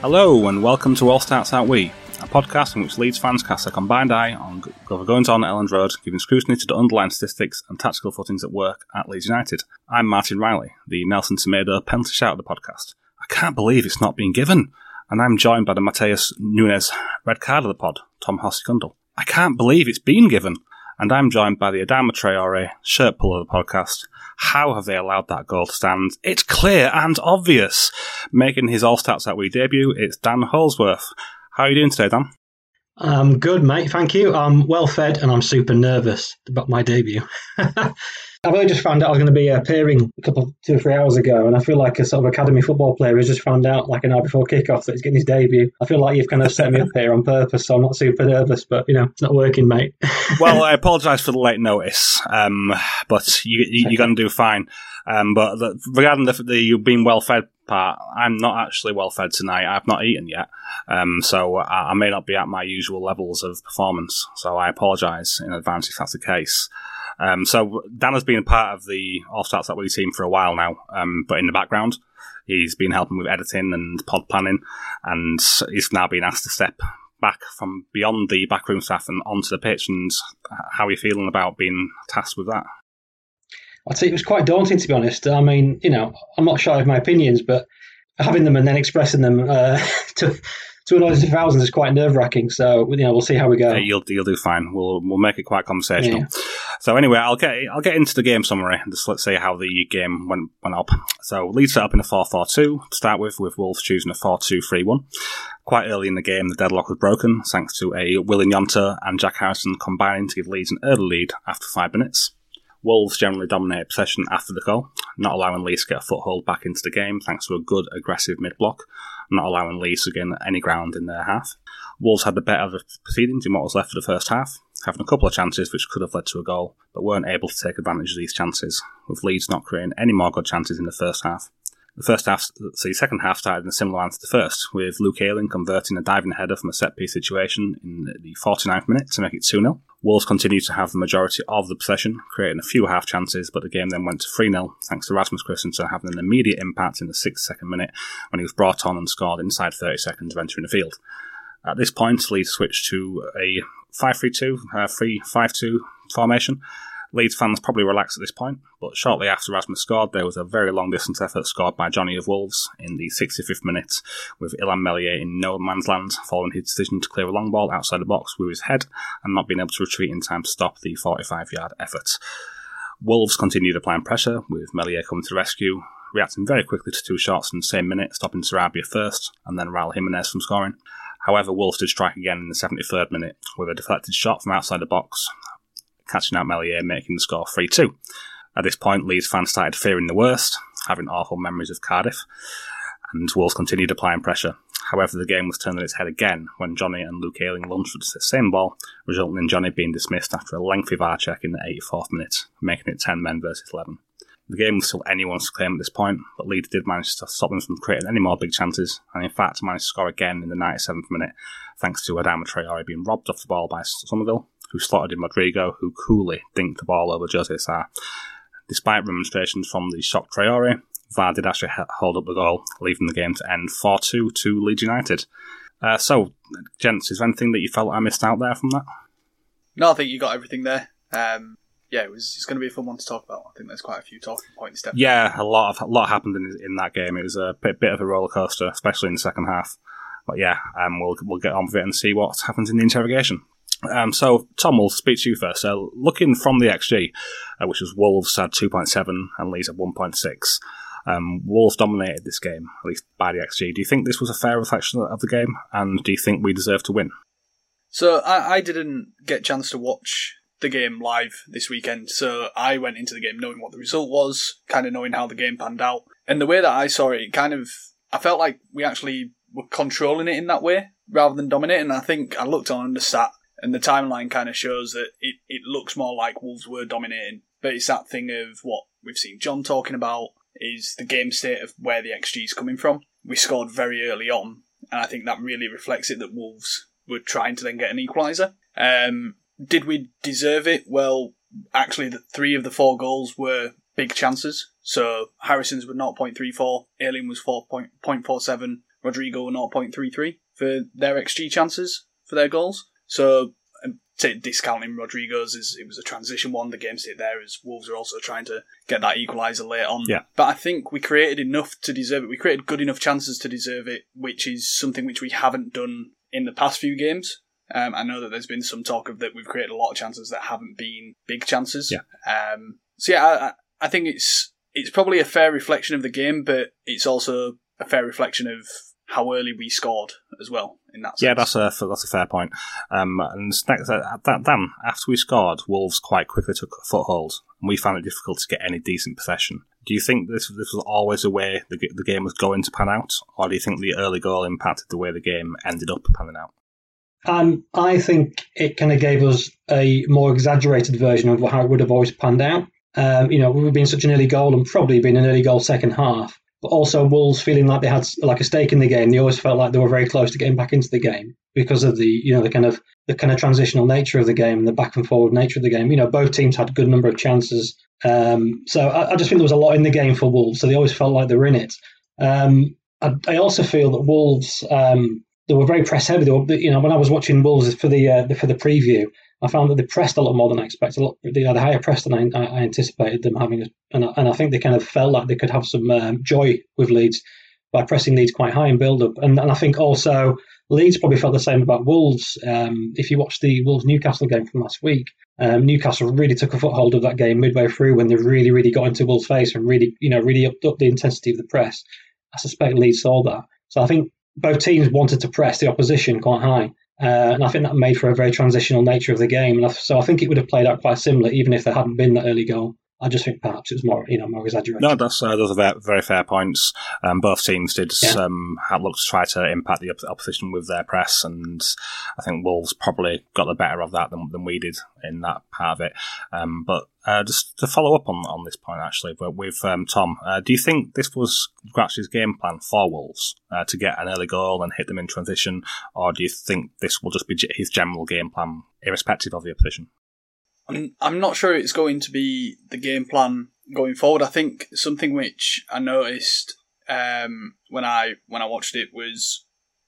Hello, and welcome to All Stats Aren't We, a podcast in which Leeds fans cast a combined eye on the goings on at Elland Road, giving scrutiny to the underlying statistics and tactical footings at work at Leeds United. I'm Martin Riley, the Nelson Semedo penalty shout of the podcast. I can't believe it's not being given, and I'm joined by the Mateus Nunes red card of the pod, Tom Hosty-Cundell. I can't believe it's been given, and I'm joined by the Adama Traore shirt puller of the podcast, how have they allowed that goal to stand? It's clear and obvious. Making his All Stats Aren't We debut, it's Dan Holdsworth. How are you doing today, Dan? I'm good, mate. Thank you. I'm well fed and I'm super nervous about my debut. I've only just found out I was going to be appearing a couple, two or three hours ago, and I feel like a sort of academy football player who's just found out like an hour before kickoff that he's getting his debut. I feel like you've kind of set me up here on purpose, so I'm not super nervous, but you know, it's not working, mate. well, I apologise for the late notice, um, but you, you, are going to do fine. Um, but the, regarding the, the you being well fed part, I'm not actually well fed tonight. I've not eaten yet, um, so I, I may not be at my usual levels of performance. So I apologise in advance if that's the case. Um, so Dan has been a part of the All Stats Aren't We team for a while now, um, but in the background. He's been helping with editing and pod planning, and he's now been asked to step back from beyond the backroom staff and onto the pitch. And how are you feeling about being tasked with that? I'd say it was quite daunting, to be honest. I mean, you know, I'm not shy of my opinions, but having them and then expressing them uh, to to an audience of thousands is quite nerve wracking. So you know, we'll see how we go. Yeah, you'll you'll do fine. We'll we'll make it quite conversational. Yeah. So anyway, I'll get I'll get into the game summary. Just let's see how the game went went up. So Leeds set up in a 4-4-2 to start with, with Wolves choosing a 4-2-3-1. Quite early in the game, the deadlock was broken thanks to a Willian Gnonto and Jack Harrison combining to give Leeds an early lead after five minutes. Wolves generally dominated possession after the goal, not allowing Leeds to get a foothold back into the game thanks to a good aggressive mid block, not allowing Leeds to gain any ground in their half. Wolves had the better of the proceedings in what was left of the first half, having a couple of chances which could have led to a goal, but weren't able to take advantage of these chances, with Leeds not creating any more good chances in the first half. The first half, the second half started in a similar manner to the first, with Luke Ayling converting a diving header from a set piece situation in the 49th minute to make it 2 0. Wolves continued to have the majority of the possession, creating a few half chances, but the game then went to 3 0 thanks to Rasmus Kristensen having an immediate impact in the 6th second minute when he was brought on and scored inside 30 seconds of entering the field. At this point, Leeds switched to a 5 3 2, uh, 3 5 2 formation, Leeds fans probably relaxed at this point, but shortly after Rasmus scored, there was a very long distance effort scored by Jonny of Wolves in the 65th minute, with Illan Meslier in no man's land following his decision to clear a long ball outside the box with his head and not being able to retreat in time to stop the 45 yard effort. Wolves continued applying pressure, with Meslier coming to the rescue, reacting very quickly to two shots in the same minute, stopping Sarabia first and then Raul Jimenez from scoring. However, Wolves did strike again in the 73rd minute with a deflected shot from outside the box, catching out Meslier, making the score 3 2. At this point, Leeds fans started fearing the worst, having awful memories of Cardiff, and Wolves continued applying pressure. However, the game was turned on its head again when Jonny and Luke Ayling launched the same ball, resulting in Jonny being dismissed after a lengthy VAR check in the 84th minute, making it 10 men versus 11. The game was still anyone's claim at this point, but Leeds did manage to stop them from creating any more big chances, and in fact managed to score again in the 97th minute, thanks to Adama Traore being robbed off the ball by Summerville, who slotted in Rodrigo, who coolly dinked the ball over Jose Sa. Despite remonstrations from the shocked Traore, VAR did actually hold up the goal, leaving the game to end 4 2 to Leeds United. Uh, so, gents, is there anything that you felt I missed out there from that? No, I think you got everything there. Um, yeah, it was. It's going to be a fun one to talk about. I think there's quite a few talking points. Definitely. Yeah, a lot of a lot happened in in that game. It was a bit, bit of a roller coaster, especially in the second half. But yeah, um, we'll we'll get on with it and see what happens in the interrogation. Um, so Tom, we'll speak to you first. So looking from the XG, uh, which was Wolves had 2.7 and Leeds at 1.6. Um, Wolves dominated this game, at least by the XG. Do you think this was a fair reflection of the game, and do you think we deserve to win? So I, I didn't get a chance to watch the game live this weekend, so I went into the game knowing what the result was, kind of knowing how the game panned out, and the way that I saw it, it kind of I felt like we actually were controlling it in that way rather than dominating. I think I looked on and the stat, and the timeline kind of shows that it, it looks more like Wolves were dominating, but it's that thing of what we've seen John talking about is the game state of where the XG is coming from. We scored very early on, and I think that really reflects it that Wolves were trying to then get an equaliser. Um, did we deserve it? Well, actually, the three of the four goals were big chances. So Harrison's were 0.34, Ayling was 4.47, Rodrigo 0.33 for their XG chances for their goals. So discounting Rodrigo's is it was a transition one. The game state there is Wolves are also trying to get that equaliser late on. Yeah. But I think we created enough to deserve it. We created good enough chances to deserve it, which is something which we haven't done in the past few games. Um, I know that there's been some talk of that we've created a lot of chances that haven't been big chances. Yeah. Um, so yeah, I, I think it's it's probably a fair reflection of the game, but it's also a fair reflection of how early we scored as well in that sense. Yeah, that's a that's a fair point. Um, and next, uh, that, then after we scored, Wolves quite quickly took a foothold, and we found it difficult to get any decent possession. Do you think this this was always the way the, the game was going to pan out, or do you think the early goal impacted the way the game ended up panning out? Um, I think it kind of gave us a more exaggerated version of how it would have always panned out. Um, you know, we've been such an early goal and probably been an early goal second half but also Wolves feeling like they had like a stake in the game. They always felt like they were very close to getting back into the game because of the you know the kind of the kind of transitional nature of the game and the back and forward nature of the game. You know, both teams had a good number of chances. Um, so I, I, just think there was a lot in the game for Wolves. So they always felt like they were in it. Um, I, I, also feel that Wolves um, they were very press heavy. Were, you know, when I was watching Wolves for the, uh, the for the preview, I found that they pressed a lot more than I expected. A lot, they had a higher press than I, I anticipated them having, and I, and I think they kind of felt like they could have some um, joy with Leeds by pressing Leeds quite high in build up. And, and I think also Leeds probably felt the same about Wolves. Um, if you watch the Wolves Newcastle game from last week, um, Newcastle really took a foothold of that game midway through when they really, really got into Wolves' face and really, you know, really upped up the intensity of the press. I suspect Leeds saw that. So I think both teams wanted to press the opposition quite high. Uh, and I think that made for a very transitional nature of the game. And so I think it would have played out quite similar, even if there hadn't been that early goal. I just think perhaps it was more, you know, more exaggerated. No, that's uh, those are very, very fair points. Um, both teams did yeah. um, look to try to impact the opposition with their press, and I think Wolves probably got the better of that than, than we did in that part of it. Um, but uh, just to follow up on, on this point, actually, but with um, Tom, uh, do you think this was Gracia's game plan for Wolves uh, to get an early goal and hit them in transition, or do you think this will just be his general game plan, irrespective of the opposition? I'm, I'm not sure it's going to be the game plan going forward. I think something which I noticed um, when I when I watched it was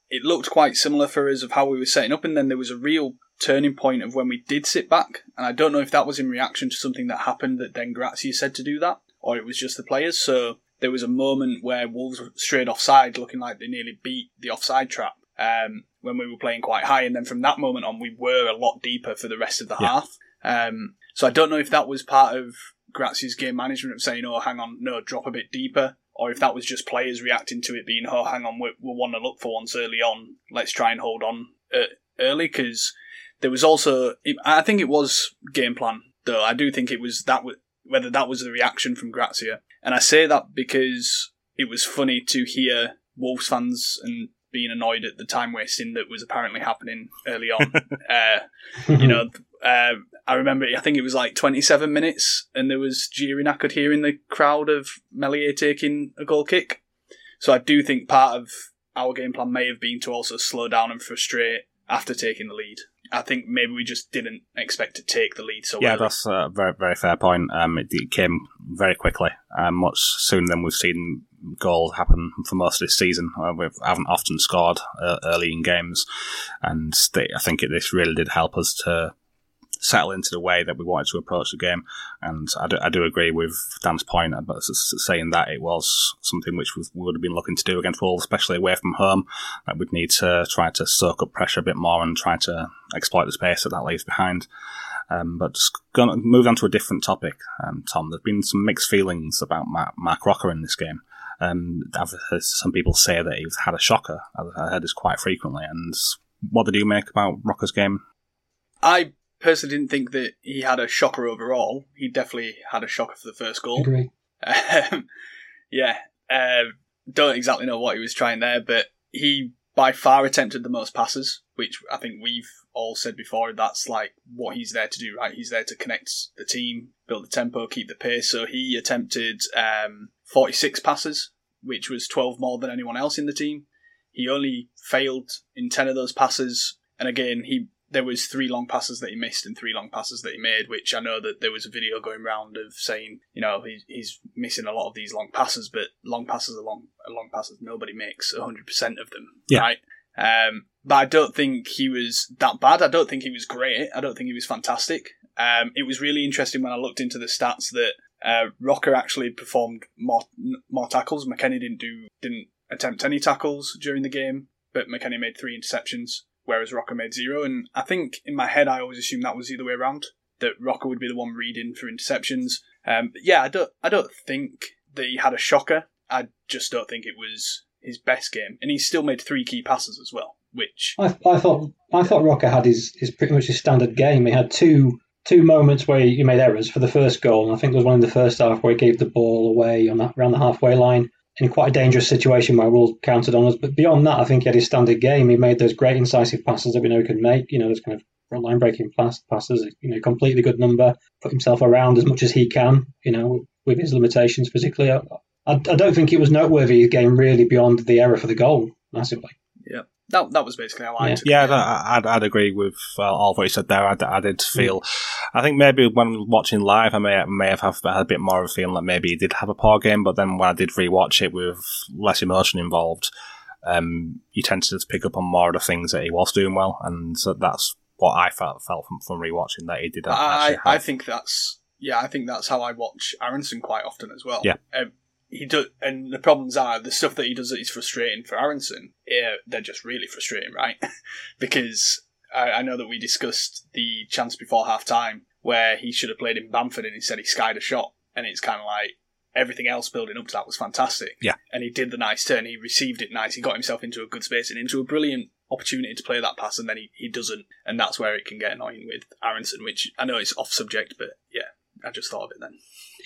it looked quite similar for us of how we were setting up, and then there was a real turning point of when we did sit back, and I don't know if that was in reaction to something that happened that then Gracia said to do that, or it was just the players. So there was a moment where Wolves strayed offside, looking like they nearly beat the offside trap um, when we were playing quite high, and then from that moment on, we were a lot deeper for the rest of the yeah. half. Um, so I don't know if that was part of Gracia's game management of saying, "Oh, hang on, no, drop a bit deeper," or if that was just players reacting to it being, "Oh, hang on, we're, we're one to look for once early on. Let's try and hold on uh, early." Because there was also, I think it was game plan though. I do think it was that whether that was the reaction from Grazia, and I say that because it was funny to hear Wolves fans and being annoyed at the time wasting that was apparently happening early on. uh, you know, uh, I remember, I think it was like 27 minutes, and there was jeering I could hear in the crowd of Meslier taking a goal kick. So I do think part of our game plan may have been to also slow down and frustrate after taking the lead. I think maybe we just didn't expect to take the lead so yeah, early. that's a very very fair point. Um, it, it came very quickly, um, much sooner than we've seen goals happen for most of this season. Uh, we haven't often scored uh, early in games, and they, I think it, this really did help us to settle into the way that we wanted to approach the game. And I do, I do agree with Dan's point about saying that it was something which we would have been looking to do against Wolves, especially away from home. That we'd need to try to soak up pressure a bit more and try to exploit the space that that leaves behind. Um, but just to move on to a different topic, um, Tom. There's been some mixed feelings about Marc, Marc Roca in this game. Um, I've heard some people say that he's had a shocker. I've heard this quite frequently. And what did you make about Roca's game? I personally didn't think that he had a shocker overall. He definitely had a shocker for the first goal. Agree. Um, yeah, uh, don't exactly know what he was trying there, but he by far attempted the most passes, which I think we've all said before. That's like what he's there to do, right? He's there to connect the team, build the tempo, keep the pace. So he attempted um, 46 passes, which was 12 more than anyone else in the team. He only failed in 10 of those passes, and again, he there was three long passes that he missed and three long passes that he made, which I know that there was a video going around of saying, you know, he's, he's missing a lot of these long passes, but long passes are long, long passes. Nobody makes 100% of them, Yeah. right? Um, but I don't think he was that bad. I don't think he was great. I don't think he was fantastic. Um, it was really interesting when I looked into the stats that uh, Roca actually performed more more tackles. McKennie didn't do didn't attempt any tackles during the game, but McKennie made three interceptions whereas Roca made zero. And I think in my head, I always assumed that was the other way around. That Roca would be the one reading for interceptions. Um, yeah, I don't, I don't think that he had a shocker. I just don't think it was his best game, and he still made three key passes as well. Which I, I thought I thought Roca had his, his pretty much his standard game. He had two two moments where he made errors for the first goal, and I think there was one in the first half where he gave the ball away on that around the halfway line in quite a dangerous situation where Wolves counted on us. But beyond that, I think he had his standard game. He made those great incisive passes that we know he can make. You know, those kind of line breaking pass, passes. You know, completely good number. Put himself around as much as he can. You know, with his limitations physically. I, I, I don't think it was noteworthy his game really beyond the error for the goal massively. yeah, that that was basically how I Yeah. took it. Yeah, I- I'd, I'd agree with uh, all of what you said there. I, I did feel, I think maybe when watching live, I may may have have had a bit more of a feeling that maybe he did have a poor game, but then when I did rewatch it with less emotion involved, um, you tend to just pick up on more of the things that he was doing well, and so that's what I felt felt from, from rewatching that he did. I, actually I think that's yeah, I think that's how I watch Aaronson quite often as well. Yeah. Um, he do, and the problems are the stuff that he does that is frustrating for Aaronson. Yeah, they're just really frustrating, right? because I, I know that we discussed the chance before half time where he should have played in Bamford and instead he skied a shot, and it's kind of like everything else building up to that was fantastic. Yeah. and he did the nice turn, he received it nice, he got himself into a good space and into a brilliant opportunity to play that pass, and then he, he doesn't, and that's where it can get annoying with Aaronson, which I know it's off subject, but yeah, I just thought of it then.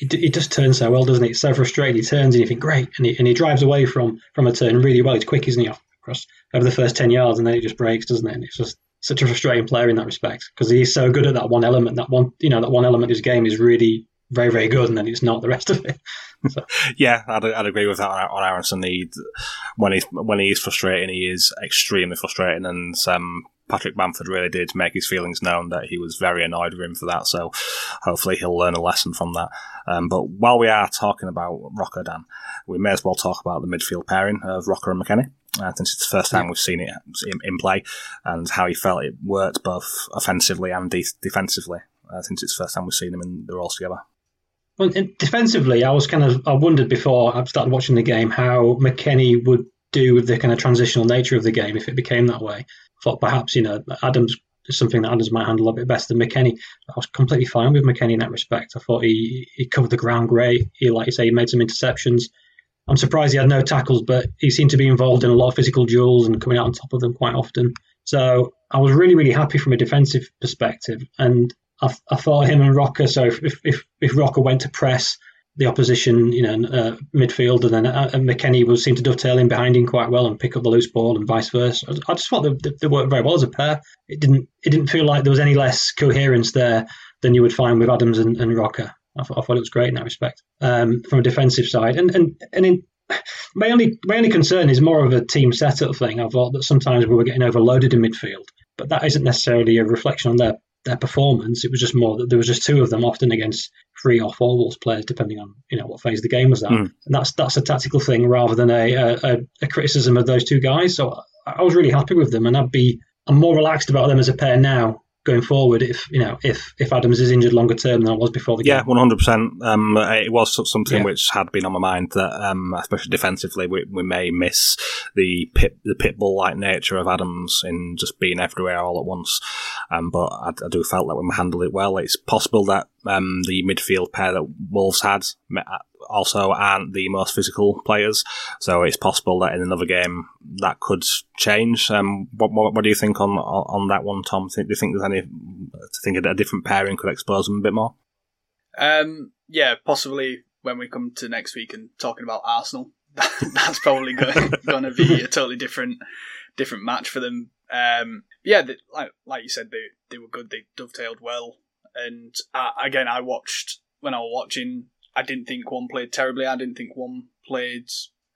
D- he just turns so well, doesn't he? It's so frustrating. He turns and you think, great. And he, and he drives away from, from a turn really well. He's quick, isn't he? Off across over the first 10 yards and then he just breaks, doesn't it? And it's just such a frustrating player in that respect because he's so good at that one element. That one, you know, that one element of his game is really very, very good and then it's not the rest of it. Yeah, I'd, I'd agree with that on, on Aaronson. He, when he's when he is frustrating, he is extremely frustrating, and um, Patrick Bamford really did make his feelings known that he was very annoyed with him for that. So hopefully he'll learn a lesson from that. Um, but while we are talking about Roca, Dan, we may as well talk about the midfield pairing of Roca and McKennie. Uh, since it's the first time we've seen it in, in play, and how he felt it worked both offensively and de- defensively. Uh, since it's the first time we've seen them in the roles together. Well, defensively, I was kind of I wondered before I started watching the game how McKennie would do with the kind of transitional nature of the game if it became that way. Thought perhaps you know Adams is something that Adams might handle a bit better than McKennie. I was completely fine with McKennie in that respect. I thought he he covered the ground great. He like you say he made some interceptions. I'm surprised he had no tackles, but he seemed to be involved in a lot of physical duels and coming out on top of them quite often. So I was really really happy from a defensive perspective and. I, I thought him and Roca. So if if if Roca went to press, the opposition, you know, uh, midfield, and then uh, McKennie would seem to dovetail in behind him quite well and pick up the loose ball, and vice versa. I just thought they, they worked very well as a pair. It didn't it didn't feel like there was any less coherence there than you would find with Adams and, and Roca. I, thought, I thought it was great in that respect um, from a defensive side, and and and in, my only my only concern is more of a team setup thing. I thought that sometimes we were getting overloaded in midfield, but that isn't necessarily a reflection on their their performance. It was just more that there was just two of them often against three or four Wolves players, depending on you know what phase the game was at. Mm. And that's that's a tactical thing rather than a, a, a criticism of those two guys. So I was really happy with them, and I'd be I'm more relaxed about them as a pair now going forward if you know if if Adams is injured longer term than I was before the game. Yeah, one hundred percent. Um, it was something yeah. which had been on my mind that, um, especially defensively, we, we may miss the pit the pitbull like nature of Adams in just being everywhere all at once. Um, but I, I do felt that like we handled it well. It's possible that um, the midfield pair that Wolves had also aren't the most physical players. So it's possible that in another game that could change. Um, what, what, what do you think on on that one, Tom? Do you think there's any? To think a different pairing could expose them a bit more? Um, yeah, possibly when we come to next week and talking about Arsenal. that's probably going, to be a totally different different match for them. Um, yeah, they, like like you said, they they were good. They dovetailed well, and uh, again, I watched when I was watching I didn't think one played terribly. I didn't think one played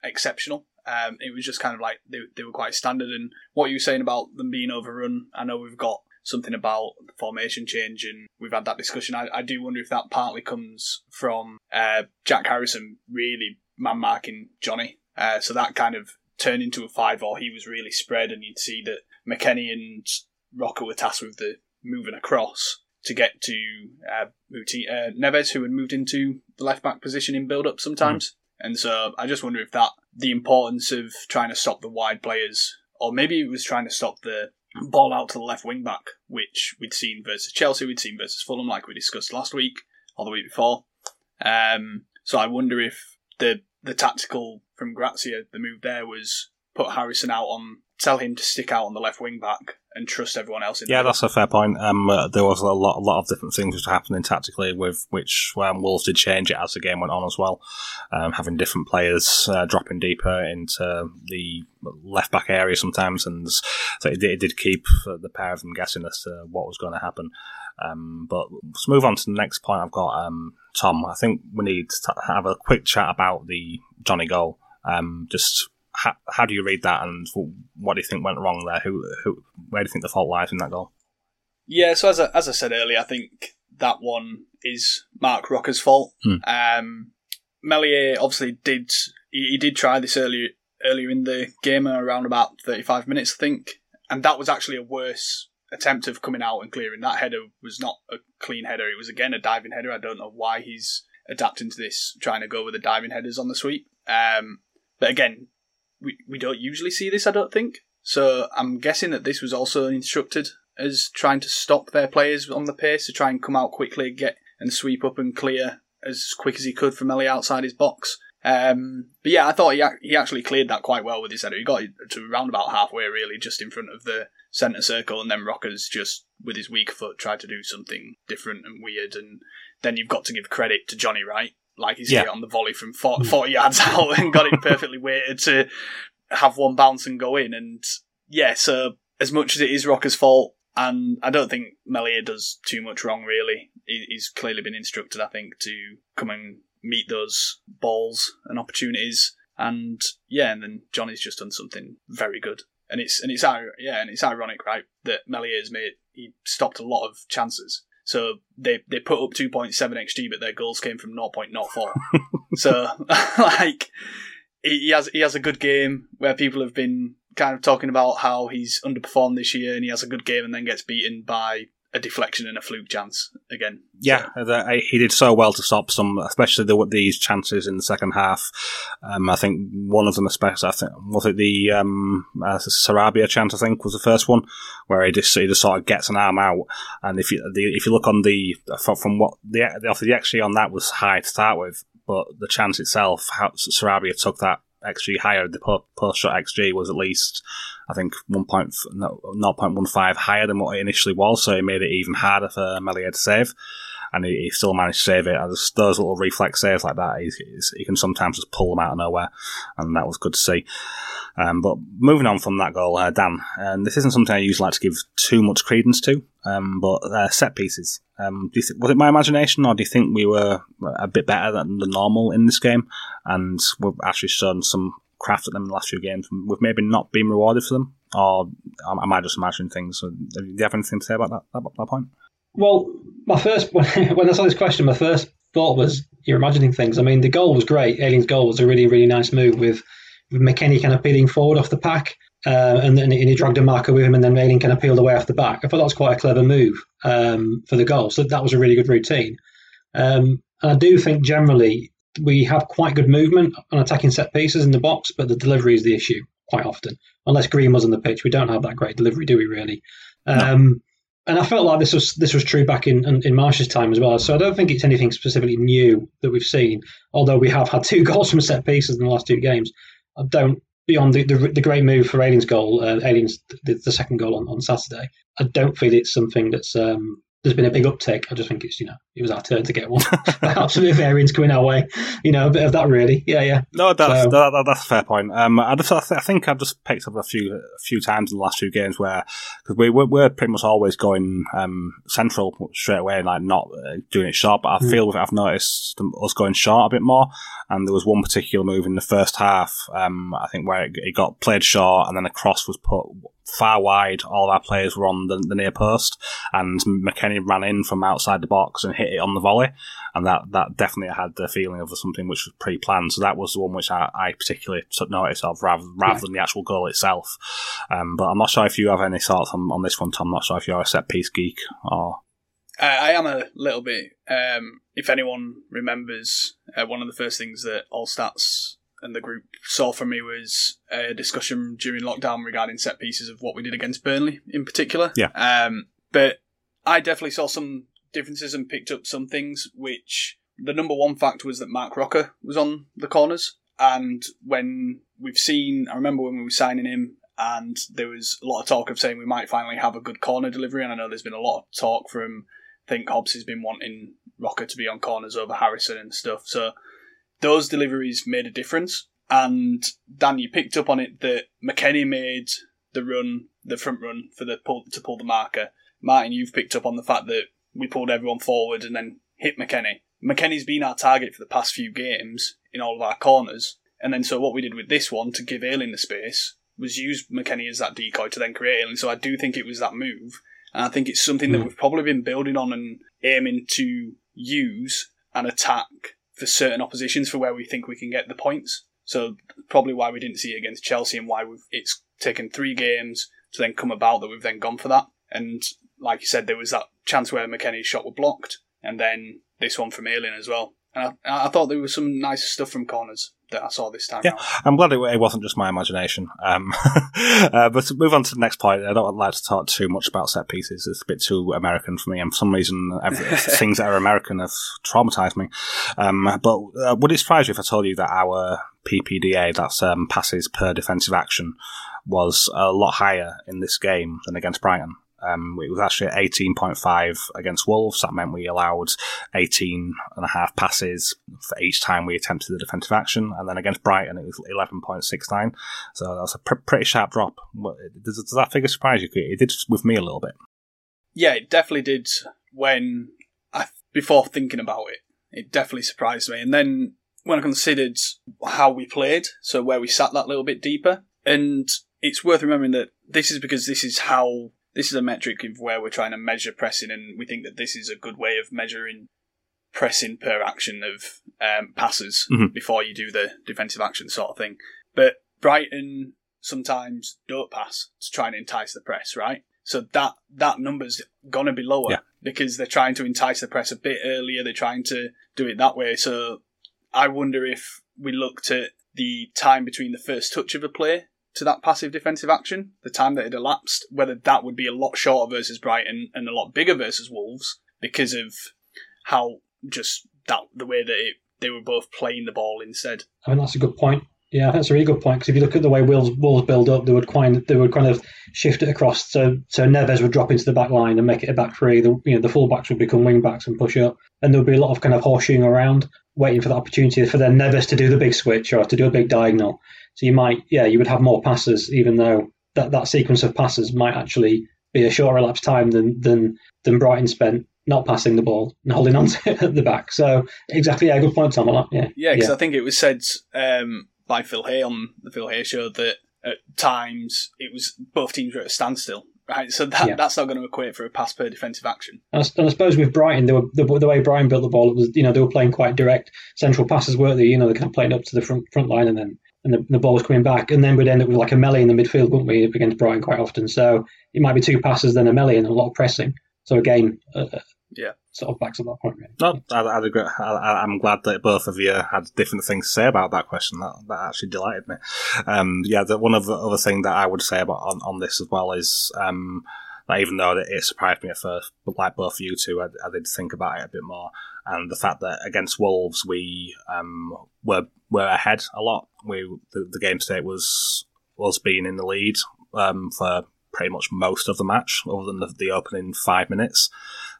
exceptional. Um, it was just kind of like they, they were quite standard. And what you were saying about them being overrun, I know we've got something about the formation change and we've had that discussion. I, I do wonder if that partly comes from uh, Jack Harrison really man marking Jonny. Uh, so that kind of turned into a 5 or he was really spread and you'd see that McKennie and Roca were tasked with the moving across to get to uh, Muti, uh, Neves, who had moved into the left back position in build up sometimes. Mm. And so I just wonder if that, the importance of trying to stop the wide players, or maybe it was trying to stop the ball out to the left wing back, which we'd seen versus Chelsea, we'd seen versus Fulham, like we discussed last week or the week before. Um, so I wonder if the the tactical from Gracia, the move there was put Harrison out on, tell him to stick out on the left wing back and trust everyone else. In yeah, that's a fair point. Um, uh, there was a lot, a lot of different things which were happening tactically, with which um, Wolves did change it as the game went on as well, um, having different players uh, dropping deeper into the left back area sometimes, and so it, it did keep the pair of them guessing as to what was going to happen. Um, but let's move on to the next point I've got, um, Tom. I think we need to have a quick chat about the Jonny goal. Um, just how, how do you read that, and what do you think went wrong there? Who, who, where do you think the fault lies in that goal? Yeah, so as I, as I said earlier, I think that one is Marc Roca's fault. Hmm. Um, Meslier obviously did he, he, did try this earlier earlier in the game around about thirty five minutes, I think, and that was actually a worse attempt of coming out and clearing. That header was not a clean header; it was again a diving header. I don't know why he's adapting to this, trying to go with the diving headers on the sweep. Um, but again, we, we don't usually see this, I don't think. So I'm guessing that this was also instructed as trying to stop their players on the pace to try and come out quickly, get and sweep up and clear as quick as he could from Ellie outside his box. Um, but yeah, I thought he he actually cleared that quite well with his header. He got to around about halfway, really, just in front of the centre circle, and then Roca's just with his weak foot tried to do something different and weird. And then you've got to give credit to Jonny Wright like he's yeah. hit on the volley from 40, hmm. 40 yards out and got it perfectly weighted to have one bounce and go in. And yeah, so as much as it is Roca's fault, and I don't think Meslier does too much wrong, really. He's clearly been instructed, I think, to come and meet those balls and opportunities. And yeah, and then Jonny's just done something very good. And it's and it's yeah, and it's ironic, right, that Meslier's made he stopped a lot of chances so they they put up 2.7 xG, but their goals came from 0.04. so like he has he has a good game where people have been kind of talking about how he's underperformed this year, and he has a good game and then gets beaten by a deflection and a fluke chance again. Yeah, he did so well to stop some, especially the, these chances in the second half. Um, I think one of them, especially, I think was it the um, uh, Sarabia chance. I think was the first one where he just he just sort of gets an arm out, and if you the, if you look on the from what the the, XG on that was high to start with, but the chance itself, how Sarabia took that XG higher. The post shot XG was at least, I think, 1.0, 0.15 higher than what it initially was, so it made it even harder for Meslier to save. And he, he still managed to save it. And those little reflex saves like that, he can sometimes just pull them out of nowhere, and that was good to see. Um, but moving on from that goal, uh, Dan, and this isn't something I usually like to give too much credence to, um, but uh, set pieces. Um, th- was it my imagination, or do you think we were a bit better than the normal in this game, and we've actually shown some craft at them in the last few games? We've maybe not been rewarded for them, or am I just imagining things? Do you have anything to say about that, that, that point? Well, my first when I saw this question, my first thought was you're imagining things. I mean, the goal was great. Ayling's goal was a really, really nice move with McKennie kind of peeling forward off the pack. Uh, and then he dragged a marker with him, and then Ayling kind of peeled away off the back. I thought that was quite a clever move um, for the goal. So that was a really good routine. Um, and I do think generally we have quite good movement on attacking set pieces in the box, but the delivery is the issue quite often. Unless Green was on the pitch, we don't have that great delivery, do we? Really? Um. And I felt like this was this was true back in, in, in Marsch's time as well. So I don't think it's anything specifically new that we've seen. Although we have had two goals from set pieces in the last two games. I don't beyond the, the, the great move for Ayling's goal, uh, Ayling's the, the, second goal on, on Saturday. I don't feel it's something that's um, there's been a big uptick. I just think it's you know it was our turn to get one. Perhaps Absolute variance coming our way. You know, a bit of that really. Yeah, yeah. No, that's so, that, that's a fair point. Um, I just I think I've just picked up a few a few times in the last few games where because we we're, we're, pretty much always going um, central straight away and like not uh, doing it short. But I mm. feel I've noticed us going short a bit more. And there was one particular move in the first half. Um, I think where it, it got played short and then a cross was put far wide. All of our players were on the, the, near post, and McKennie ran in from outside the box and hit it on the volley, and that that definitely had the feeling of something which was pre-planned. So that was the one which I, I particularly took notice of, rather rather than the actual goal itself. Um, but I'm not sure if you have any thoughts on, on this one, Tom. I'm not sure if you're a set piece geek or. I am a little bit. Um, if anyone remembers, uh, one of the first things that All Stats and the group saw from me was a discussion during lockdown regarding set pieces of what we did against Burnley in particular. Yeah. Um, but I definitely saw some differences and picked up some things which the number one fact was that Marc Roca was on the corners. And when we've seen, I remember when we were signing him, and there was a lot of talk of saying we might finally have a good corner delivery. And I know there's been a lot of talk from, I think Hobbs has been wanting Roca to be on corners over Harrison and stuff. So those deliveries made a difference. And Dan, you picked up on it that McKennie made the run, the front run for the pull, to pull the marker. Martin, you've picked up on the fact that we pulled everyone forward and then hit McKennie. McKennie's been our target for the past few games in all of our corners. And then so what we did with this one to give Ayling the space was use McKennie as that decoy to then create Ayling. So I do think it was that move. And I think it's something that hmm. we've probably been building on and aiming to use and attack for certain oppositions for where we think we can get the points. So probably why we didn't see it against Chelsea and why it's taken three games to then come about that we've then gone for that. And like you said, there was that chance where McKennie's shot were blocked, and then this one from Ayling as well. And I, I, thought there was some nice stuff from corners that I saw this time. Yeah, I'm glad it, it, wasn't just my imagination. Um, uh, but to move on to the next point, I don't like to talk too much about set pieces. It's a bit too American for me, and for some reason, every, things that are American have traumatized me. Um, but uh, would it surprise you if I told you that our PPDA, that's um, passes per defensive action, was a lot higher in this game than against Brighton? Um, it was actually 18.5 against Wolves. That meant we allowed 18 and a half passes for each time we attempted the defensive action. And then against Brighton, it was 11.69. So that was a pr- pretty sharp drop. Does, does that figure surprise you? It did with me a little bit. Yeah, it definitely did when I, before thinking about it, it definitely surprised me. And then when I considered how we played, so where we sat that little bit deeper, and it's worth remembering that this is because this is how this is a metric of where we're trying to measure pressing, and we think that this is a good way of measuring pressing per action of um, passes mm-hmm. before you do the defensive action sort of thing. But Brighton sometimes don't pass to try and entice the press, right? So that that number's gonna be lower yeah. because they're trying to entice the press a bit earlier. They're trying to do it that way. So I wonder if we looked at the time between the first touch of a play to that passive defensive action, the time that had elapsed, whether that would be a lot shorter versus Brighton and a lot bigger versus Wolves because of how just that the way that it, they were both playing the ball instead. I mean, that's a good point. Yeah, that's a really good point because if you look at the way Wolves, Wolves build up, they would kind they would kind of shift it across. So so Neves would drop into the back line and make it a back three. The you know the fullbacks would become wing backs and push up, and there would be a lot of kind of horseshoeing around, waiting for the opportunity for then Neves to do the big switch or to do a big diagonal. So you might yeah you would have more passes, even though that, that sequence of passes might actually be a shorter elapsed time than than than Brighton spent not passing the ball and holding on to it at the back. So exactly, yeah, good point, Tom. Yeah, yeah, because yeah. I think it was said um, by Phil Hay on the Phil Hay show that at times it was both teams were at a standstill. Right, so that, yeah. that's not going to equate for a pass per defensive action. And I, and I suppose with Brighton, they were, the, the, way Brighton built the ball, it was you know they were playing quite direct central passes, weren't they? You know, they kind of playing up to the front front line and then and the, the ball was coming back, and then we'd end up with like a melee in the midfield, wouldn't we, against Brighton quite often? So it might be two passes, then a melee, and a lot of pressing. So again, uh, yeah, sort of backs up that point. Really. No, I, I'd agree. I, am glad that both of you had different things to say about that question. That that actually delighted me. Um, yeah, the, one of the other thing that I would say about on, on this as well is um, that even though it surprised me at first, but like both of you two, I, I did think about it a bit more. And the fact that against Wolves we um, were were ahead a lot. We the, the game state was was being in the lead um, for pretty much most of the match, other than the, the opening five minutes.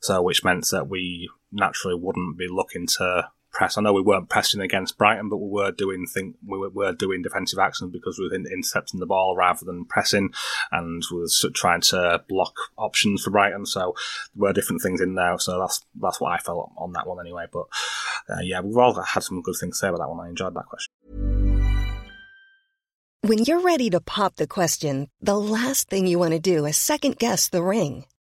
So, which meant that we naturally wouldn't be looking to press. I know we weren't pressing against Brighton, but we were doing think we were, doing defensive actions because we were intercepting the ball rather than pressing, and we were trying to block options for Brighton. So there were different things in there. So that's that's what I felt on that one anyway. But uh, yeah, we've all had some good things to say about that one. I enjoyed that question. When you're ready to pop the question, the last thing you want to do is second guess the ring.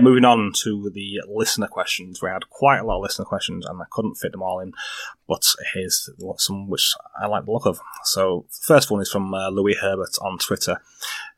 moving on to the listener questions. We had quite a lot of listener questions and I couldn't fit them all in, but here's some which I like the look of. So, first one is from uh, Louis Herbert on Twitter.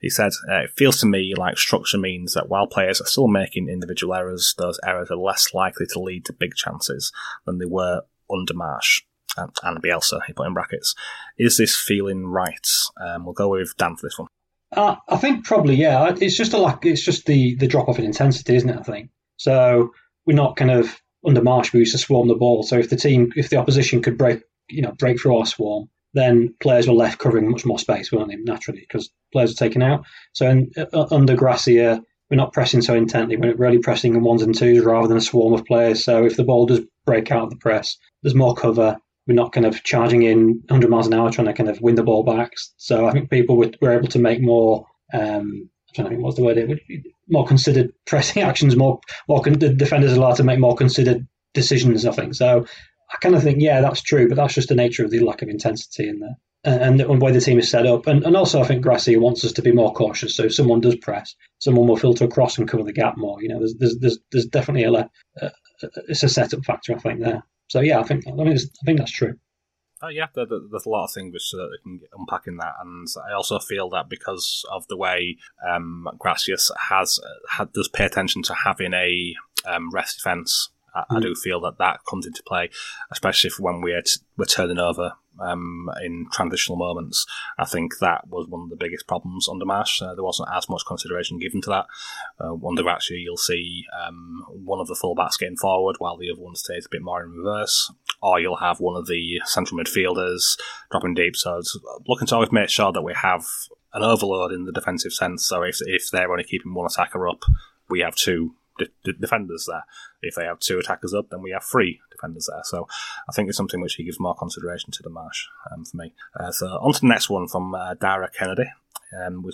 He said, uh, It feels to me like structure means that while players are still making individual errors, those errors are less likely to lead to big chances than they were under Marsch And, and Bielsa, he put in brackets. Is this feeling right? Um, we'll go with Dan for this one. Uh, I think probably yeah. It's just a lack. It's just the the drop off in intensity, isn't it? I think so. We're not kind of under Marsch. We used to swarm the ball. So if the team, if the opposition could break, you know, break through our swarm, then players were left covering much more space, weren't they? Naturally, because players are taken out. So in, uh, under Gracia, we're not pressing so intently. We're really pressing in ones and twos rather than a swarm of players. So if the ball does break out of the press, there's more cover. We're not kind of charging in 100 miles an hour trying to kind of win the ball back. So I think people were, were able to make more. Um, I'm trying to think what's the word. It more considered pressing actions. More, more con- the defenders allowed to make more considered decisions. I think so. I kind of think, yeah, that's true, but that's just the nature of the lack of intensity in there and, the way the team is set up. And, and also, I think Gracia wants us to be more cautious. So if someone does press, someone will filter across and cover the gap more. You know, there's there's there's, there's definitely a, uh, it's a setup factor, I think there. So yeah, I think I mean I think that's true. Oh yeah, there, there's a lot of things which uh, they can unpack in that, and I also feel that because of the way um, Gracia's has had does pay attention to having a um, rest defense I, I, mm. do feel that that comes into play, especially when we're, t- we're turning over um, in transitional moments. I think that was one of the biggest problems under Marsch. Uh, there wasn't as much consideration given to that. Uh, under actually, you'll see um, one of the fullbacks getting forward while the other one stays a bit more in reverse, or you'll have one of the central midfielders dropping deep. So looking to always make sure that we have an overload in the defensive sense. So if if they're only keeping one attacker up, we have two de- defenders there. If they have two attackers up, then we have three defenders there. So I think it's something which he gives more consideration to the Marsch um, for me. Uh, so on to the next one from uh, Dara Kennedy. Um,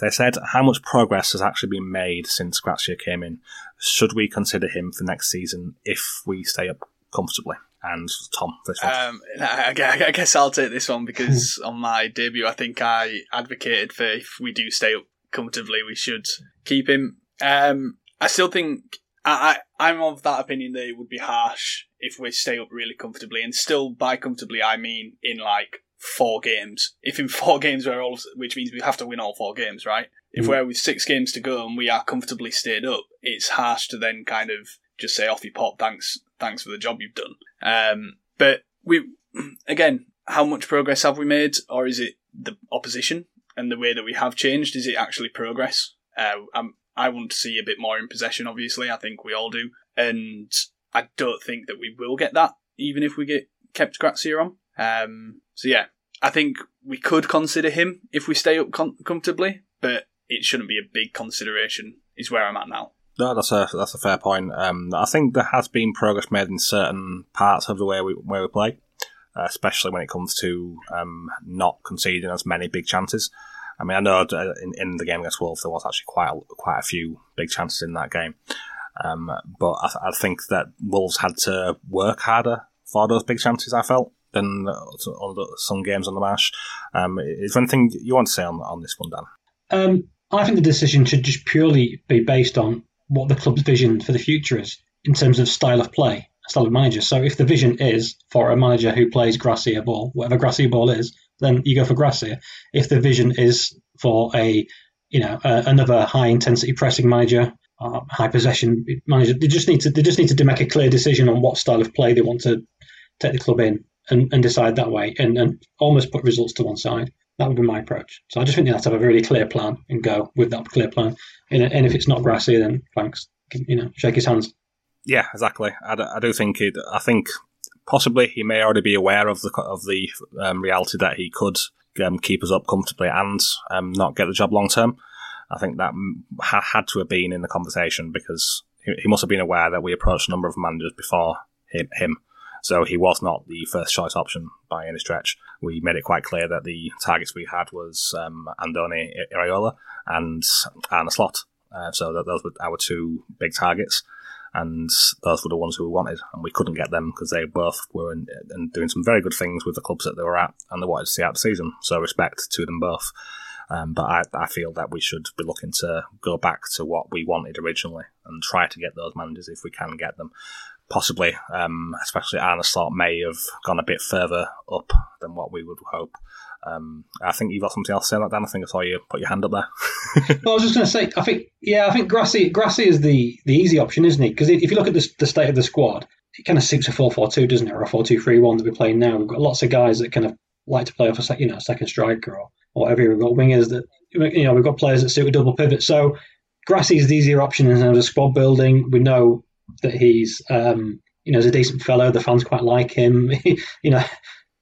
they said, how much progress has actually been made since Gracia came in? Should we consider him for next season if we stay up comfortably? And Tom, this one. Um, I, I guess I'll take this one because on my debut, I think I advocated for if we do stay up comfortably, we should keep him. Um, I still think I, I I'm of that opinion that it would be harsh if we stay up really comfortably, and still by comfortably I mean in like four games. If in four games we're all, which means we have to win all four games, right? If mm. we're with six games to go and we are comfortably stayed up, it's harsh to then kind of just say off you pop, thanks, thanks for the job you've done. Um, but we, again, how much progress have we made, or is it the opposition and the way that we have changed? Is it actually progress? Uh, I'm, I want to see a bit more in possession. Obviously, I think we all do, and I don't think that we will get that, even if we get kept Gracia on. Um, so yeah, I think we could consider him if we stay up com- comfortably, but it shouldn't be a big consideration. Is where I'm at now. No, that's a that's a fair point. Um, I think there has been progress made in certain parts of the way we where we play, uh, especially when it comes to um, not conceding as many big chances. I mean, I know uh, in, in the game against Wolves there was actually quite a, quite a few big chances in that game, um, but I, I, think that Wolves had to work harder for those big chances. I felt than on some games on the Marsch. Um, is there anything you want to say on, on this one, Dan? Um, I think the decision should just purely be based on what the club's vision for the future is in terms of style of play, style of manager. So if the vision is for a manager who plays Gracia ball, whatever Gracia ball is, then you go for Gracia. If the vision is for a you know uh, another high intensity pressing manager, uh, high possession manager, they just need to they just need to make a clear decision on what style of play they want to take the club in and, and decide that way and, and almost put results to one side. That would be my approach. So I just think you have to have a really clear plan and go with that clear plan. And, and if it's not Gracia, then thanks, you know, shake his hands. Yeah, exactly. I do think it. I think possibly he may already be aware of the of the um, reality that he could um, keep us up comfortably and um, not get the job long term. I think that ha- had to have been in the conversation because he, he, must have been aware that we approached a number of managers before him, him so he was not the first choice option by any stretch. We made it quite clear that the targets we had was um, Andoni Iraola and Arne Slot. Uh, so that those were our two big targets, and those were the ones who we wanted, and we couldn't get them because they both were in, in doing some very good things with the clubs that they were at, and they wanted to see out the season. So respect to them both. Um, but I, I, feel that we should be looking to go back to what we wanted originally and try to get those managers if we can get them possibly, um, especially Arne Slot may have gone a bit further up than what we would hope. Um, I think you've got something else to say that. I think I saw you put your hand up there. well, I was just going to say, I think, yeah, I think Grassy Gracia is the, the easy option, isn't he? Because if you look at the, the state of the squad, it kind of suits a 4 4 2, doesn't it? Or a 4 2 3 1 that we're playing now. We've got lots of guys that kind of like to play off a sec, you know, second striker or, or whatever. We've got wingers that, you know, we've got players that suit a double pivot. So Grassy is the easier option in terms of squad building. We know that he's um, you know, he's a decent fellow. The fans quite like him. you know,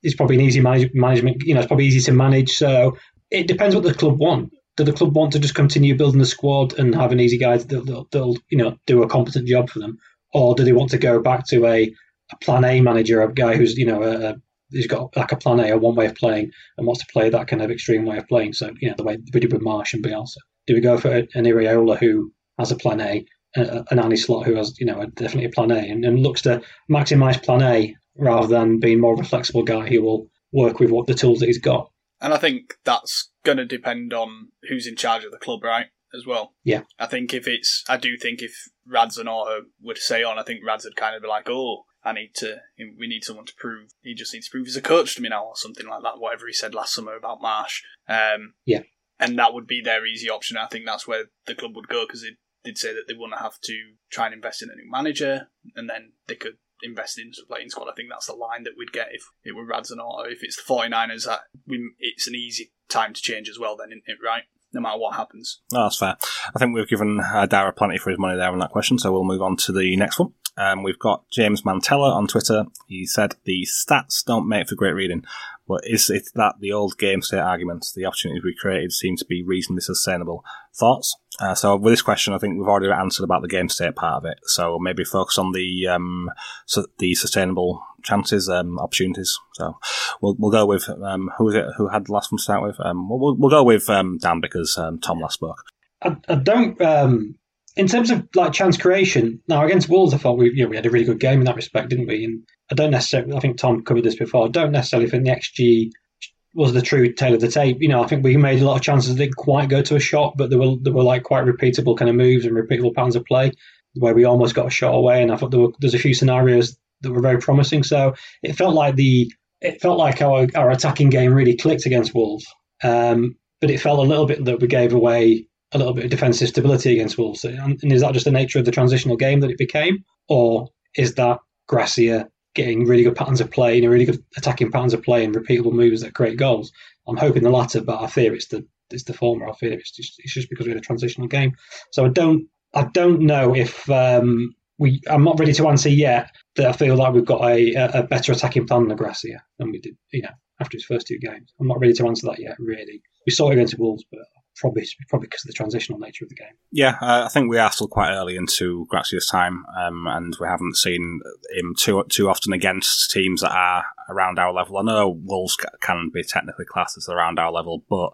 he's probably an easy manage- management. You know, it's probably easy to manage. So it depends what the club want. Do the club want to just continue building the squad and have an easy guy that'll, that'll you know do a competent job for them, or do they want to go back to a, a plan A manager, a guy who's you know a, who's got like a plan A, a one way of playing, and wants to play that kind of extreme way of playing. So you know the way we did with Marsch and Bielsa. Do we go for an Iraola who has a plan A an Arne Slot who has, you know, definitely a plan A and, and looks to maximise plan A rather than being more of a flexible guy who will work with what the tools that he's got. And I think that's going to depend on who's in charge of the club, right? As well. Yeah. I think if it's, I do think if Rads and Orta were to say on, I think Rads would kind of be like, oh, I need to, we need someone to prove, he just needs to prove he's a coach to me now or something like that, whatever he said last summer about Marsch. Um, yeah. And that would be their easy option. I think that's where the club would go because did say that they wouldn't have to try and invest in a new manager, and then they could invest into a playing squad. I think that's the line that we'd get if it were or if it's the 49ers. That we, it's an easy time to change as well. Then, isn't it? Right? No matter what happens. Oh, that's fair. I think we've given uh, Dara plenty for his money there on that question, so we'll move on to the next one. Um, we've got James Mantella on Twitter. He said the stats don't make for great reading, but is it that the old game state argument, the opportunities we created seem to be reasonably sustainable? Thoughts? Uh, so with this question, I think we've already answered about the game state part of it. So maybe focus on the um, so the sustainable chances, um, opportunities. So we'll we'll go with um, who was it? Who had the last one to start with? Um, we'll we'll go with um, Dan because um, Tom last spoke. I, I don't. Um, in terms of like chance creation, now against Wolves, I thought we yeah, we had a really good game in that respect, didn't we? And I don't necessarily. I think Tom covered this before. I don't necessarily think the XG was the true tale of the tape. You know, I think we made a lot of chances that didn't quite go to a shot, but there were there were like quite repeatable kind of moves and repeatable patterns of play where we almost got a shot away. And I thought there were there's a few scenarios that were very promising. So it felt like the it felt like our our attacking game really clicked against Wolves. Um, but it felt a little bit that we gave away a little bit of defensive stability against Wolves. And is that just the nature of the transitional game that it became, or is that Gracia getting really good patterns of play, and really good attacking patterns of play and repeatable moves that create goals. I'm hoping the latter, but I fear it's the it's the former. I fear it's just it's just because we had a transitional game. So I don't I don't know if um, we. I'm not ready to answer yet that I feel like we've got a, a better attacking plan than Gracia than we did, you know, after his first two games. I'm not ready to answer that yet. Really, we saw it against Wolves, but probably probably because of the transitional nature of the game. Yeah, uh, I think we are still quite early into Gracia's time, um, and we haven't seen him too too often against teams that are around our level. I know Wolves can be technically classed as around our level, but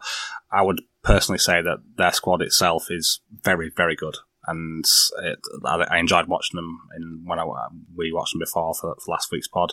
I would personally say that their squad itself is very very good and uh, it, I, enjoyed watching them in when I we watched them before for, for, last week's pod,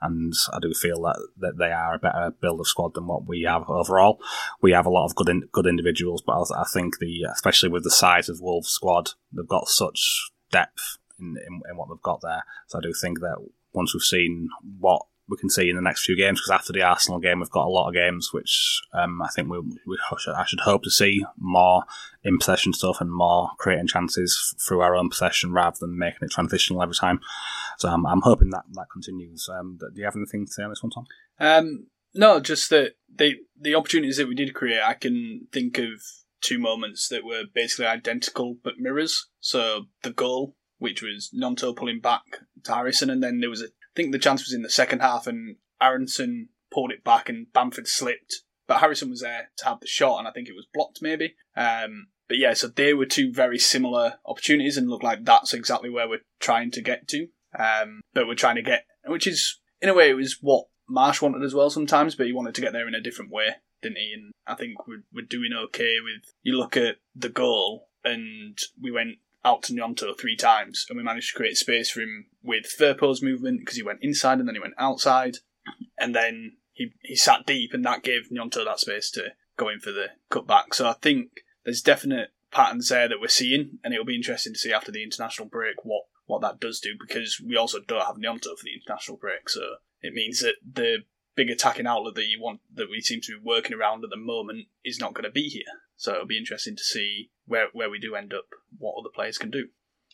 and I do feel that, that they are a better build of squad than what we have overall. We have a lot of good in, good individuals, but I, I think the especially with the size of Wolves squad, they've got such depth in, in, in what they've got there. So I do think that once we've seen what we can see in the next few games because after the Arsenal game, we've got a lot of games which um, I think we, we, I should hope to see more in possession stuff and more creating chances through our own possession rather than making it transitional every time. So I'm, I'm hoping that that continues. Um, do you have anything to say on this one, Tom? Um, no, just that the the opportunities that we did create, I can think of two moments that were basically identical but mirrors. So the goal, which was Gnonto pulling back to Harrison, and then there was a think the chance was in the second half, and Aaronson pulled it back, and Bamford slipped. But Harrison was there to have the shot, and I think it was blocked maybe. Um, but yeah, so they were two very similar opportunities, and look like that's exactly where we're trying to get to. Um, but we're trying to get, which is in a way, it was what Marsch wanted as well sometimes, but he wanted to get there in a different way, didn't he? And I think we're, we're doing okay with. You look at the goal, and we went out to Gnonto three times, and we managed to create space for him with Firpo's movement because he went inside and then he went outside, and then he he sat deep, and that gave Gnonto that space to go in for the cutback. So I think there's definite patterns there that we're seeing, and it'll be interesting to see after the international break what what that does do because we also don't have Gnonto for the international break, so it means that the big attacking outlet that you want that we seem to be working around at the moment is not going to be here. So it'll be interesting to see where where we do end up, what other players can do.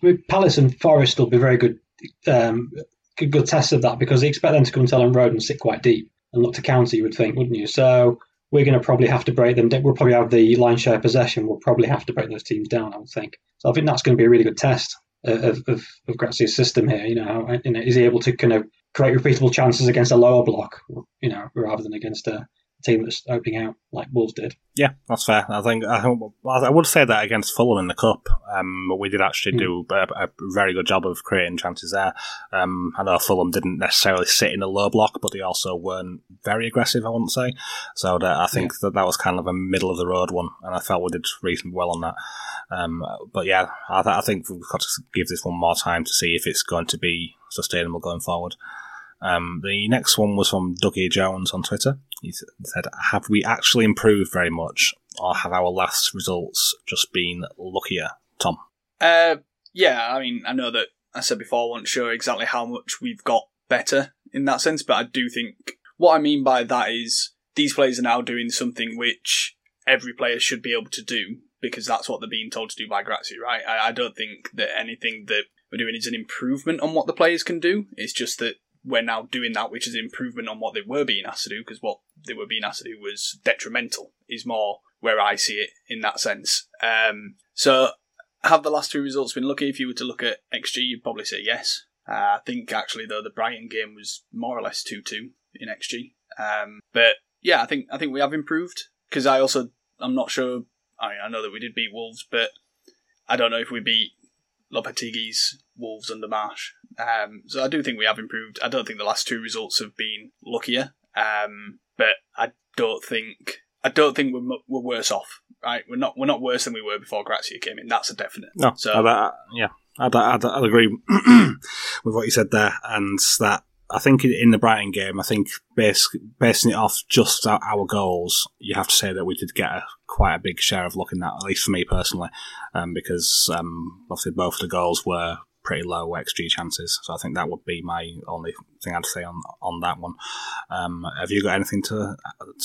I mean, Palace and Forest will be very good, um, good, good tests of that because they expect them to come to Elland Road and sit quite deep and look to counter. You would think, wouldn't you? So we're going to probably have to break them. We'll probably have the line share possession. We'll probably have to break those teams down. I would think. So I think that's going to be a really good test of of, of Gracia's system here. You know, you know, is he able to kind of create repeatable chances against a lower block, you know, rather than against a team that's opening out like Wolves did. Yeah, that's fair. I think I, I would say that against Fulham in the cup, um, we did actually mm. do a, a, very good job of creating chances there. Um, I know Fulham didn't necessarily sit in a low block, but they also weren't very aggressive. I wouldn't say so. That I think yeah. that that was kind of a middle of the road one, and I felt we did reasonably well on that. Um, but yeah, I, th- I think we've got to give this one more time to see if it's going to be sustainable going forward. Um, the next one was from Dougie Jones on Twitter. He said, Have we actually improved very much, or have our last results just been luckier? Tom? Uh, yeah, I mean, I know that I said before I wasn't sure exactly how much we've got better in that sense, but I do think what I mean by that is these players are now doing something which every player should be able to do because that's what they're being told to do by Gracia, right? I, I don't think that anything that we're doing is an improvement on what the players can do. It's just that we're now doing that, which is improvement on what they were being asked to do, because what they were being asked to do was detrimental, is more where I see it in that sense. Um, so, have the last two results been lucky? If you were to look at XG, you'd probably say yes. Uh, I think actually though the Brighton game was more or less two two in XG. Um, but yeah, I think I think we have improved because I also I'm not sure. I mean, I know that we did beat Wolves, but I don't know if we beat Lopetegui's Wolves under Marsh. Um, so I do think we have improved. I don't think the last two results have been luckier, um, but I don't think I don't think we're, we're worse off. Right, we're not we're not worse than we were before Gracia came in. That's a definite. No, so I, I, yeah, I'd, I'd, I'd agree with what you said there, and that I think in the Brighton game, I think base, basing it off just our goals, you have to say that we did get a, quite a big share of luck in that, at least for me personally, um, because um, obviously both of the goals were pretty low XG chances. So I think that would be my only thing I'd say on on that one. Um, have you got anything to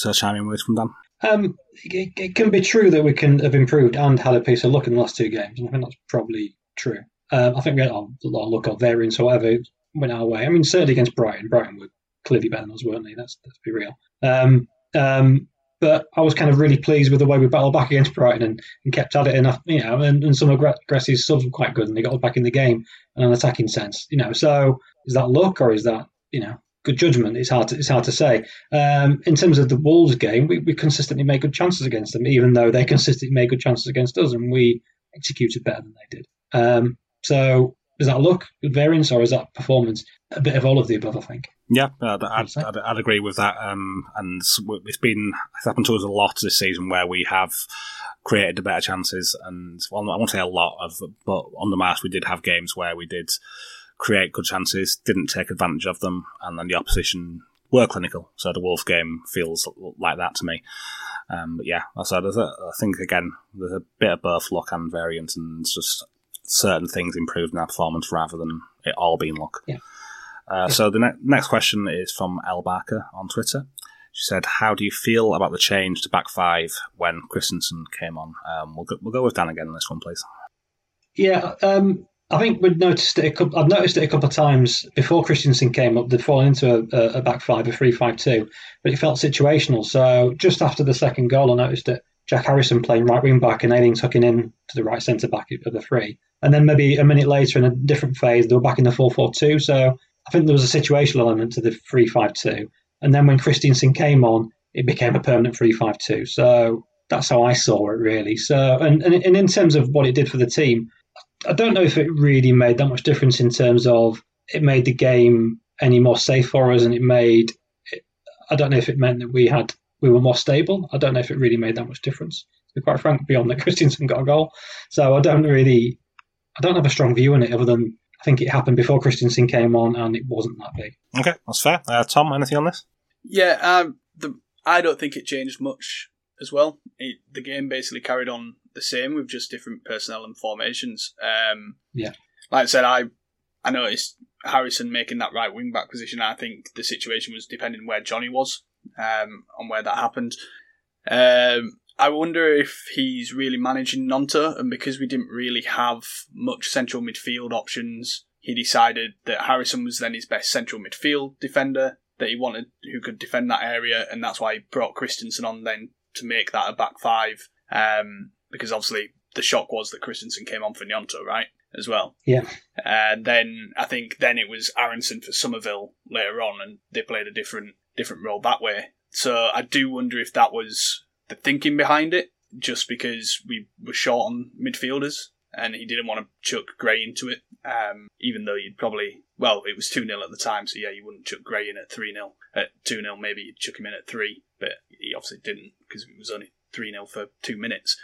to chime in with from Dan? Um, it, it, can be true that we can have improved and had a piece of luck in the last two games, and I think that's probably true. Um, I think we had a lot of luck or variance or whatever went our way. I mean, certainly against Brighton, Brighton were clearly better than us, weren't they? That's let's be real. Um, um, but I was kind of really pleased with the way we battled back against Brighton and, and kept at it enough, you know, and, and some of Gressy's subs were quite good and they got us back in the game in an attacking sense, you know. So is that luck or is that, you know, good judgment? It's hard to, it's hard to say. Um, in terms of the Wolves game, we, we consistently made good chances against them, even though they consistently made good chances against us and we executed better than they did. Um, so is that luck, variance, or is that performance? A bit of all of the above, I think. Yeah, I'd, I'd, I'd, I'd agree with that. Um, and it's been it's happened to us a lot this season where we have created the better chances. And well, I won't say a lot of, but on the Marsch we did have games where we did create good chances, didn't take advantage of them, and then the opposition were clinical. So the Wolf game feels like that to me. Um, but yeah, so there's a, I think again there's a bit of both luck and variance, and just certain things improved in our performance rather than it all being luck. Yeah. Uh, so the ne- next question is from El Barker on Twitter. She said, "How do you feel about the change to back five when Kristensen came on?" Um, we'll go, we'll go with Dan again on this one, please. Yeah, um, I think we'd noticed it. A couple, I've noticed it a couple of times before Kristensen came up. They'd fallen into a, a back five, a three-five-two, but it felt situational. So just after the second goal, I noticed it. Jack Harrison playing right wing back and Ayling tucking in to the right centre back of the three. And then maybe a minute later in a different phase, they were back in the 4 4 2. So I think there was a situational element to the 3 5 2. And then when Kristensen came on, it became a permanent 3 5 2. So that's how I saw it, really. So, and, and in terms of what it did for the team, I don't know if it really made that much difference in terms of it made the game any more safe for us and it made, I don't know if it meant that we had we were more stable. I don't know if it really made that much difference. To be quite frank, beyond that Kristensen got a goal, so I don't really, I don't have a strong view on it other than I think it happened before Kristensen came on and it wasn't that big. Okay, that's fair. Uh, Tom, anything on this? Yeah, um, the, I don't think it changed much as well. It, the game basically carried on the same with just different personnel and formations. Um, yeah, like I said, I I noticed Harrison making that right wing back position. I think the situation was depending where Jonny was um, on where that happened. Um, I wonder if he's really managing Gnonto, and because we didn't really have much central midfield options, he decided that Harrison was then his best central midfield defender that he wanted, who could defend that area, and that's why he brought Kristensen on then to make that a back five. Um, because obviously the shock was that Kristensen came on for Gnonto, right? As well. Yeah. And then I think then it was Aaronson for Summerville later on, and they played a different different role that way. So I do wonder if that was the thinking behind it, just because we were short on midfielders and he didn't want to chuck Gray into it, um, even though you'd probably, well, it was 2 0 at the time, so yeah, you wouldn't chuck Gray in at 3 0. At 2 0, maybe you'd chuck him in at 3, but he obviously didn't because it was only 3 0 for two minutes.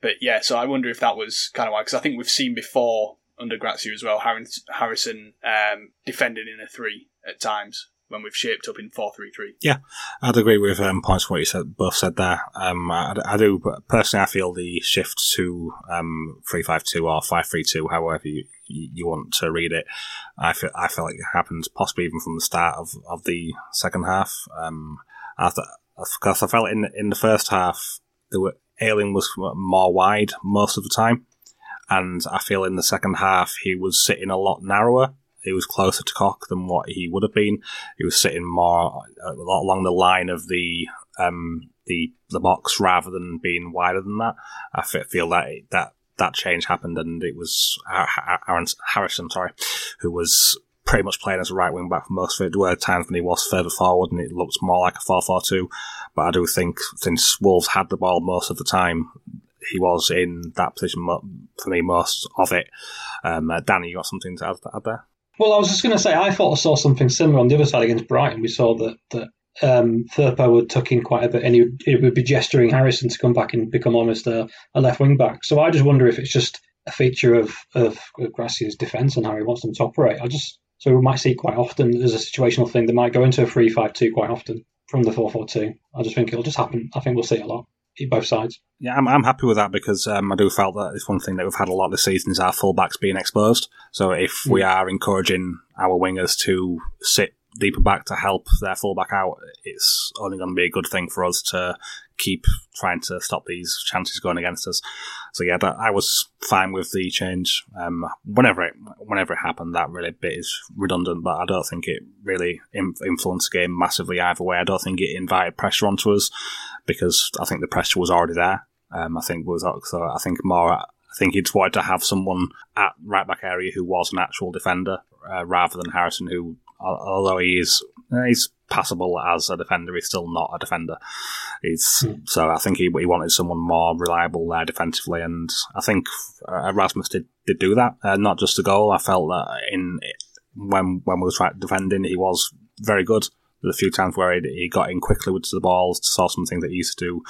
But yeah, so I wonder if that was kind of why, because I think we've seen before under Gracia as well, Harrison um, in a 3 at times when we've shaped up in four three three. Yeah, I'd agree with um, points what you said. Both said there. Um, I, I, do personally. I feel the shift to um, three five two or five three two, however you, you want to read it. I feel I feel like it happened possibly even from the start of, of the second half. Um, after because I felt in in the first half there were Ayling was more wide most of the time, and I feel in the second half he was sitting a lot narrower he was closer to Koch than what he would have been. He was sitting more uh, along the line of the um, the the box rather than being wider than that. I feel that that that change happened, and it was Aaron Harrison, sorry, who was pretty much playing as a right wing back for most of it. There were times when he was further forward and it looked more like a 4 4 2. But I do think since Wolves had the ball most of the time, he was in that position for me most of it. Um, uh, Danny, you got something to add, add there? Well, I was just going to say, I thought I saw something similar on the other side against Brighton. We saw that that um, Firpo would tuck in quite a bit, and he, he, would be gesturing Harrison to come back and become almost a, a, left wing back. So I just wonder if it's just a feature of of Gracia's defence and how he wants them to operate. I just so we might see quite often as a situational thing. They might go into a three-five-two quite often from the four-four-two. I just think it'll just happen. I think we'll see it a lot both sides. Yeah, I'm, I'm happy with that because um, I do felt that it's one thing that we've had a lot this season is our fullbacks being exposed. So if mm. we are encouraging our wingers to sit deeper back to help their fullback out, it's only going to be a good thing for us to keep trying to stop these chances going against us. So yeah, that, I was fine with the change. Um, whenever it whenever it happened, that really bit is redundant, but I don't think it really influenced the game massively either way. I don't think it invited pressure onto us because I think the pressure was already there. Um, I think was so. I think more. I think he'd wanted to have someone at right back area who was an actual defender uh, rather than Harrison, who although he is he's passable as a defender, he's still not a defender. He's mm. so I think he, he wanted someone more reliable there defensively, and I think uh, Rasmus did, did do that. Uh, not just a goal. I felt that in when when we were trying defending, he was very good. There's a few times where he, he got in quickly with the balls, saw something that he used to do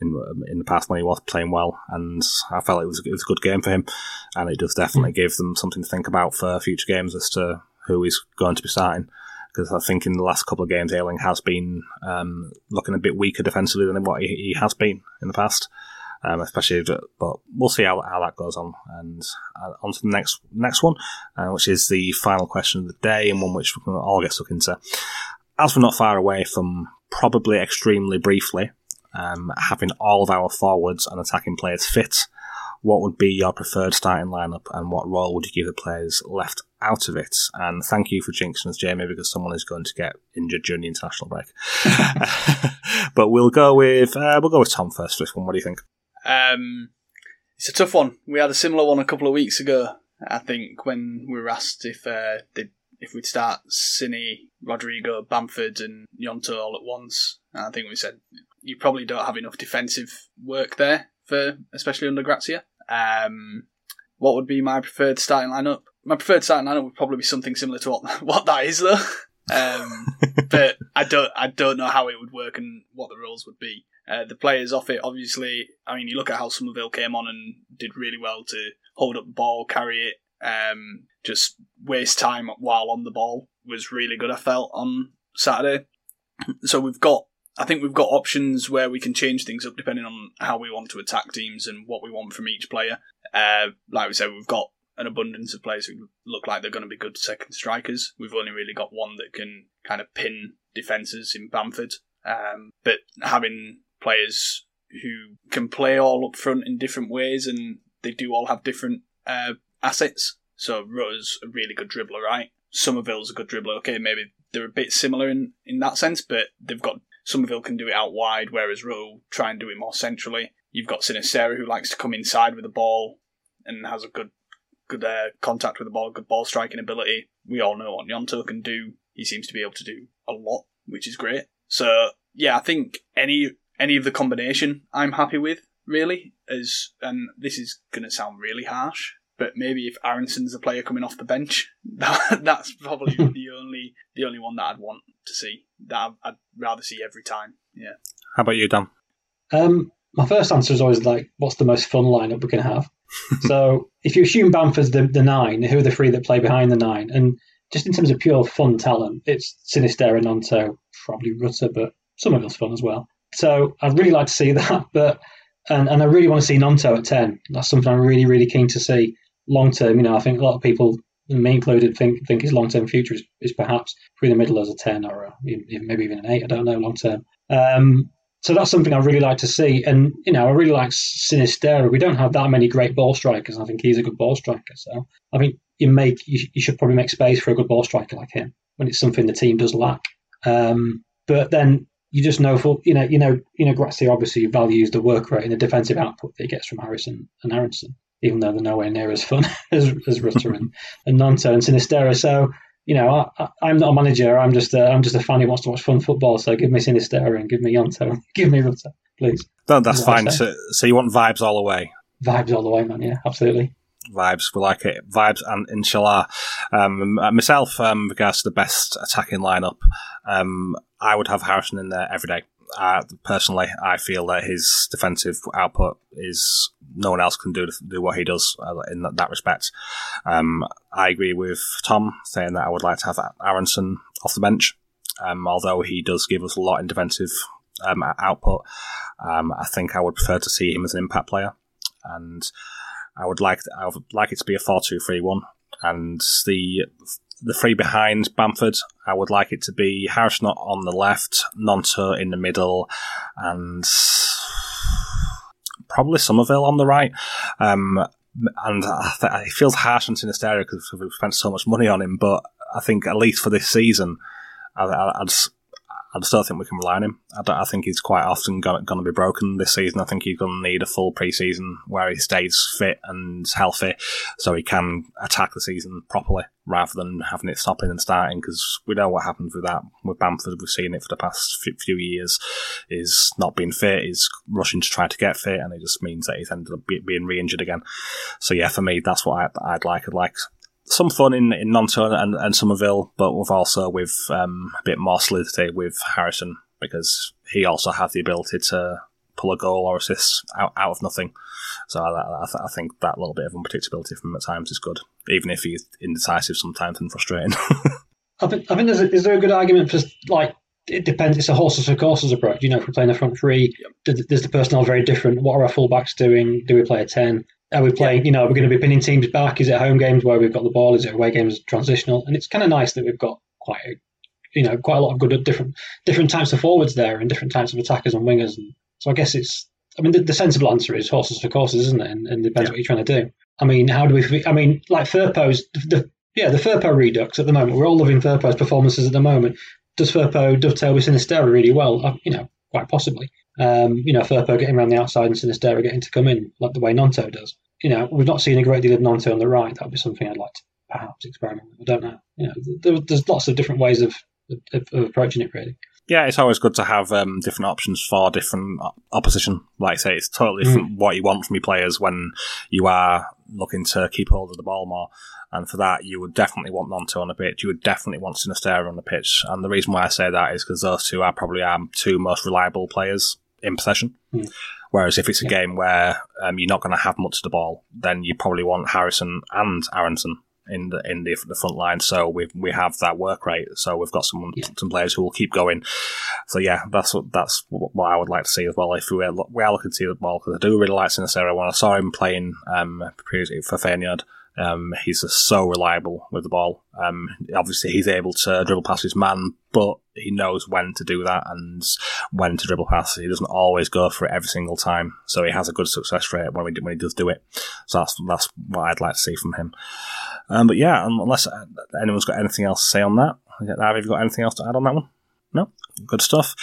in in the past when he was playing well, and I felt it was it was a good game for him, and it does definitely mm. give them something to think about for future games as to who is going to be starting because I think in the last couple of games, Ayling has been um, looking a bit weaker defensively than what he, he has been in the past. Um, especially, but we'll see how, how that goes on. And uh, on to the next next one, uh, which is the final question of the day, and one which we can all get stuck into. As we're not far away from probably extremely briefly um, having all of our forwards and attacking players fit, what would be your preferred starting lineup, and what role would you give the players left out of it. And thank you for jinxing us, Jamie, because someone is going to get injured during the international break. but we'll go with uh, we'll go with Tom first. for This one, what do you think? Um, it's a tough one. We had a similar one a couple of weeks ago. I think when we were asked if uh, if we'd start Cine, Rodrigo, Bamford, and Gnonto all at once, I think we said you probably don't have enough defensive work there for especially under Gracia. Um, what would be my preferred starting lineup? my preferred starting lineup would probably be something similar to what what that is though. Um, but I don't I don't know how it would work and what the rules would be. Uh, the players off it, obviously. I mean, you look at how Summerville came on and did really well to hold up the ball, carry it, um, just waste time while on the ball was really good. I felt on Saturday. So we've got, I think we've got options where we can change things up depending on how we want to attack teams and what we want from each player. Uh, like we said, we've got an abundance of players who look like they're going to be good second strikers. We've only really got one that can kind of pin defences in Bamford. Um, but having players who can play all up front in different ways and they do all have different uh, assets. So Rutter's a really good dribbler, right? Summerville's a good dribbler. Okay, maybe they're a bit similar in, in that sense, but they've got Summerville can do it out wide, whereas Rutter try and do it more centrally. You've got Sinisterra who likes to come inside with the ball and has a good good uh, contact with the ball, good ball striking ability. We all know what Gnonto can do. He seems to be able to do a lot, which is great. So yeah, I think any any of the combination I'm happy with really is, and this is gonna sound really harsh, but maybe if Aaronson's a player coming off the bench, that, that's probably the only the only one that I'd want to see. That I'd rather see every time. Yeah. How about you, Dan? Um, my first answer is always like, what's the most fun lineup we can have? so if you assume Bamford's the, the nine, who are the three that play behind the nine? And just in terms of pure fun talent, it's Sinisterra, Gnonto, probably Rutter, but some of it's fun as well. So I'd really like to see that, but and, and I really want to see Gnonto at ten. That's something I'm really, really keen to see long term. You know, I think a lot of people, me included, think think his long term future is, is perhaps through the middle as a ten or a, maybe even an eight. I don't know long term. Um, so that's something I really like to see. And, you know, I really like Sinisterra. We don't have that many great ball strikers. I think he's a good ball striker. So I think you make you, you should probably make space for a good ball striker like him when it's something the team does lack. Um, but then you just know for you know you know you know Gracia obviously values the work rate and the defensive output that he gets from Harrison and Aaronson, even though they're nowhere near as fun as, as Rutter and, and and Sinisterra. So you know, I, am not a manager. I'm just a, I'm just a fan who wants to watch fun football. So give me Sinisterra and give me Gnonto, give me Rutter. please. No, that's fine. So, so you want vibes all the way? Vibes all the way, man. Yeah, absolutely. Vibes, we like it. Vibes and inshallah. Um, myself, um, regards to the best attacking lineup, um, I would have Harrison in there every day. Personally, I feel that his defensive output is no one else can do do what he does uh, in that, respect. Um, I agree with Tom saying that I would like to have Aaronson off the bench, um, although he does give us a lot in defensive um, output. Um, I think I would prefer to see him as an impact player, and I would like I would like it to be a four-two-three-one, and the the three behind Bamford, I would like it to be Harrison on the left, Gnonto in the middle, and probably Summerville on the right. Um, and it feels harsh on Sinisterra because we've spent so much money on him, but I think at least for this season, I, I, I don't think we can rely on him. I, I think he's quite often going to be broken this season. I think he's going to need a full preseason where he stays fit and healthy so he can attack the season properly rather than having it stopping and starting because we know what happens with that. With Bamford, we've seen it for the past few years, is not being fit, is rushing to try to get fit, and it just means that he's ended up being re injured again. So, yeah, for me, that's what I, would like. I'd like some fun in, in Gnonto and, and Summerville, but with also with um, a bit more solidity with Harrison because he also has the ability to pull a goal or assist out, out of nothing. So I, I, I, think that little bit of unpredictability from him at times is good, even if he's indecisive sometimes and frustrating. I think, I think there's a, is there a good argument for like it depends. It's a horses for courses approach. You know, if we're playing a front three, does the personnel very different? What are our fullbacks doing? Do we play a ten? Are we playing? Yeah. You know, are we going to be pinning teams back? Is it home games where we've got the ball? Is it away games transitional? And it's kind of nice that we've got quite a, you know, quite a lot of good different different types of forwards there and different types of attackers and wingers. And so I guess it's. I mean, the, the sensible answer is horses for courses, isn't it? And, and it depends yeah. what you're trying to do. I mean, how do we? I mean, like Firpo's the, the yeah the Firpo Redux at the moment. We're all loving Firpo's performances at the moment. Does Firpo dovetail with Sinisterra really well? Uh, you know, quite possibly. Um, you know, Firpo getting around the outside and Sinisterra getting to come in like the way Gnonto does you know, we've not seen a great deal of Gnonto on the right. That would be something I'd like to perhaps experiment with. I don't know. You know, there, there's lots of different ways of, of, of, approaching it, really. Yeah, it's always good to have um, different options for different opposition. Like I say, it's totally different mm. what you want from your players when you are looking to keep hold of the ball more. And for that, you would definitely want Gnonto on the pitch. You would definitely want Sinisterra on the pitch. And the reason why I say that is because those two are probably our two most reliable players in possession. Mm. Whereas if it's a game where um, you're not going to have much of the ball, then you probably want Harrison and Aaronson in the in the, the front line. So we we have that work rate. So we've got some yeah. some players who will keep going. So yeah, that's what that's what I would like to see as well. If we are, we are looking to see the ball because I do really like Sinisterra. When I saw him playing um, for Feyenoord, um, he's so reliable with the ball. Um, obviously, he's able to dribble past his man, but he knows when to do that and when to dribble past. He doesn't always go for it every single time, so he has a good success rate when, we, when he does do it. So that's that's what I'd like to see from him. Um, but yeah, unless anyone's got anything else to say on that, have you got anything else to add on that one? No, good stuff.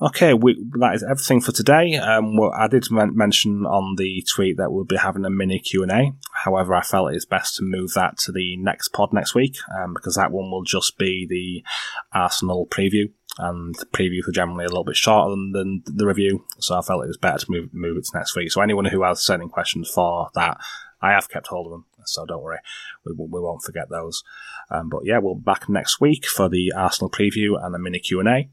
Okay, we, that is everything for today. Um, well, I did men- mention on the tweet that we'll be having a mini Q and A. However, I felt it's best to move that to the next pod next week um, because that one will just be the Arsenal preview, and the previews are generally a little bit shorter than, than the review. So I felt it was better to move move it to next week. So anyone who has certain questions for that, I have kept hold of them, so don't worry, we, we won't forget those. Um, but yeah, we'll be back next week for the Arsenal preview and a mini Q and A.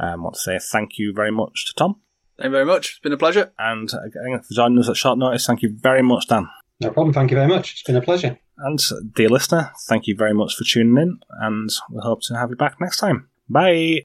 Um, I want to say thank you very much to Tom. Thank you very much. It's been a pleasure. And again, for joining us at short notice, thank you very much, Dan. No problem. Thank you very much. It's been a pleasure. And dear listener, thank you very much for tuning in, and we hope to have you back next time. Bye.